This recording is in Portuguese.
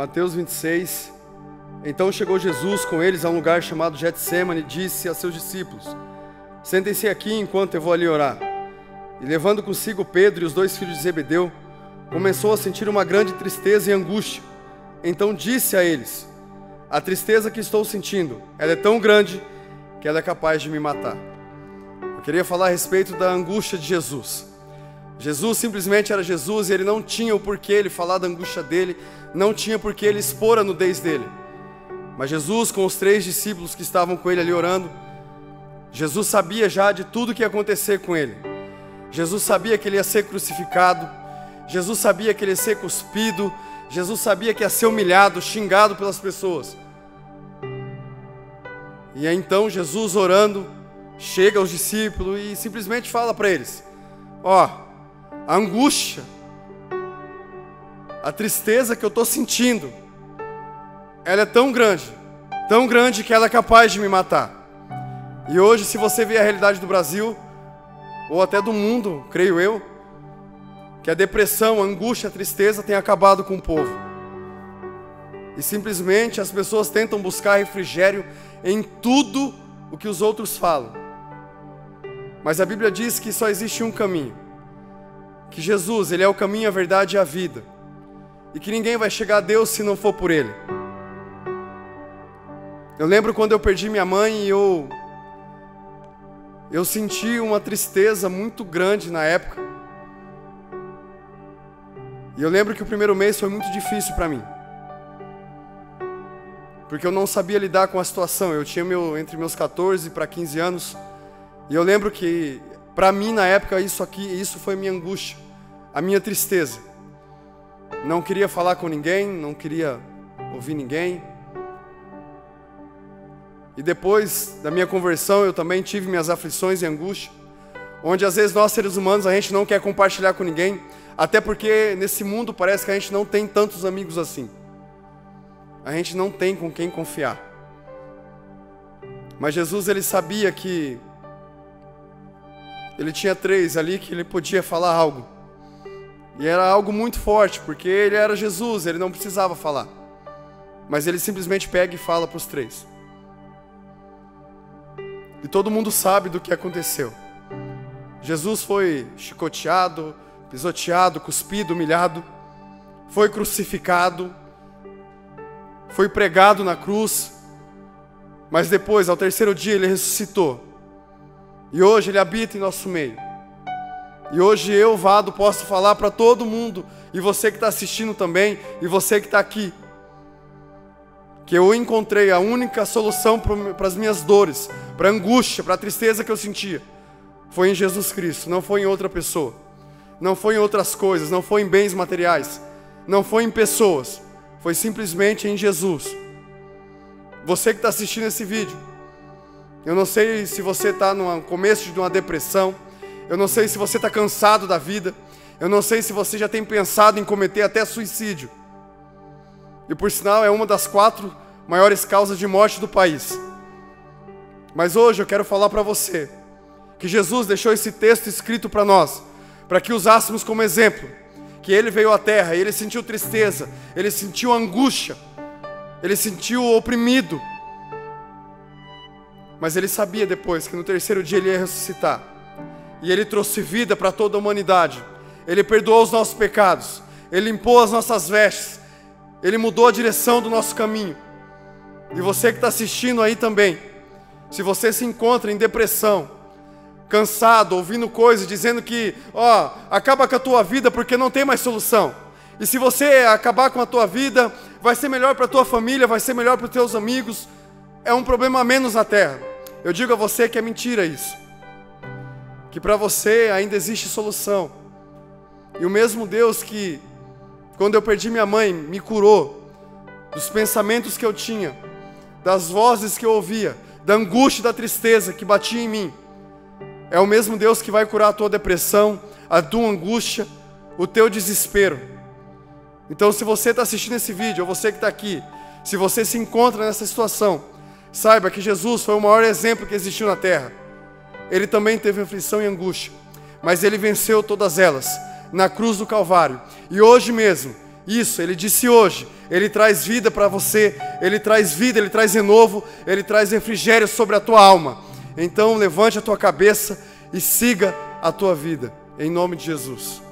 Mateus 26. Então chegou Jesus com eles a um lugar chamado Getsemane e disse a seus discípulos: Sentem-se aqui enquanto eu vou ali orar. E levando consigo Pedro e os dois filhos de Zebedeu, começou a sentir uma grande tristeza e angústia. Então disse a eles: A tristeza que estou sentindo, ela é tão grande que ela é capaz de me matar. Eu queria falar a respeito da angústia de Jesus. Jesus simplesmente era Jesus e ele não tinha o porquê ele falar da angústia dele, não tinha porquê ele expor a nudez dele. Mas Jesus, com os três discípulos que estavam com ele ali orando, Jesus sabia já de tudo que ia acontecer com ele. Jesus sabia que ele ia ser crucificado, Jesus sabia que ele ia ser cuspido, Jesus sabia que ia ser humilhado, xingado pelas pessoas. E aí então Jesus orando, chega aos discípulos e simplesmente fala para eles: Ó, a angústia, a tristeza que eu estou sentindo, ela é tão grande, tão grande que ela é capaz de me matar. E hoje, se você vê a realidade do Brasil, ou até do mundo, creio eu, que a depressão, a angústia, a tristeza tem acabado com o povo. E simplesmente as pessoas tentam buscar refrigério em tudo o que os outros falam. Mas a Bíblia diz que só existe um caminho. Que Jesus, ele é o caminho, a verdade e a vida. E que ninguém vai chegar a Deus se não for por ele. Eu lembro quando eu perdi minha mãe e eu eu senti uma tristeza muito grande na época. E eu lembro que o primeiro mês foi muito difícil para mim. Porque eu não sabia lidar com a situação. Eu tinha meu, entre meus 14 para 15 anos. E eu lembro que, para mim, na época, isso aqui, isso foi minha angústia, a minha tristeza. Não queria falar com ninguém, não queria ouvir ninguém. E depois da minha conversão, eu também tive minhas aflições e angústia, onde às vezes nós seres humanos a gente não quer compartilhar com ninguém, até porque nesse mundo parece que a gente não tem tantos amigos assim. A gente não tem com quem confiar. Mas Jesus ele sabia que ele tinha três ali que ele podia falar algo. E era algo muito forte, porque ele era Jesus, ele não precisava falar. Mas ele simplesmente pega e fala para os três. E todo mundo sabe do que aconteceu. Jesus foi chicoteado, pisoteado, cuspido, humilhado, foi crucificado, foi pregado na cruz, mas depois, ao terceiro dia, ele ressuscitou. E hoje ele habita em nosso meio. E hoje eu, Vado, posso falar para todo mundo, e você que está assistindo também, e você que está aqui, que eu encontrei a única solução para as minhas dores, para a angústia, para a tristeza que eu sentia, foi em Jesus Cristo, não foi em outra pessoa, não foi em outras coisas, não foi em bens materiais, não foi em pessoas, foi simplesmente em Jesus. Você que está assistindo esse vídeo, eu não sei se você está no começo de uma depressão, eu não sei se você está cansado da vida, eu não sei se você já tem pensado em cometer até suicídio. E por sinal, é uma das quatro maiores causas de morte do país. Mas hoje eu quero falar para você que Jesus deixou esse texto escrito para nós, para que usássemos como exemplo, que ele veio à terra e ele sentiu tristeza, ele sentiu angústia, ele sentiu oprimido. Mas ele sabia depois que no terceiro dia ele ia ressuscitar. E ele trouxe vida para toda a humanidade. Ele perdoou os nossos pecados, ele limpou as nossas vestes, ele mudou a direção do nosso caminho. E você que está assistindo aí também, se você se encontra em depressão, cansado, ouvindo coisas, dizendo que, ó, acaba com a tua vida porque não tem mais solução. E se você acabar com a tua vida, vai ser melhor para a tua família, vai ser melhor para os teus amigos. É um problema menos na terra. Eu digo a você que é mentira isso. Que para você ainda existe solução. E o mesmo Deus que quando eu perdi minha mãe, me curou dos pensamentos que eu tinha, das vozes que eu ouvia, da angústia e da tristeza que batia em mim. É o mesmo Deus que vai curar a tua depressão, a tua angústia, o teu desespero. Então, se você está assistindo esse vídeo, ou você que está aqui, se você se encontra nessa situação, saiba que Jesus foi o maior exemplo que existiu na terra. Ele também teve aflição e angústia, mas ele venceu todas elas na cruz do Calvário. E hoje mesmo, Isso, ele disse hoje. Ele traz vida para você, ele traz vida, ele traz renovo, ele traz refrigério sobre a tua alma. Então levante a tua cabeça e siga a tua vida, em nome de Jesus.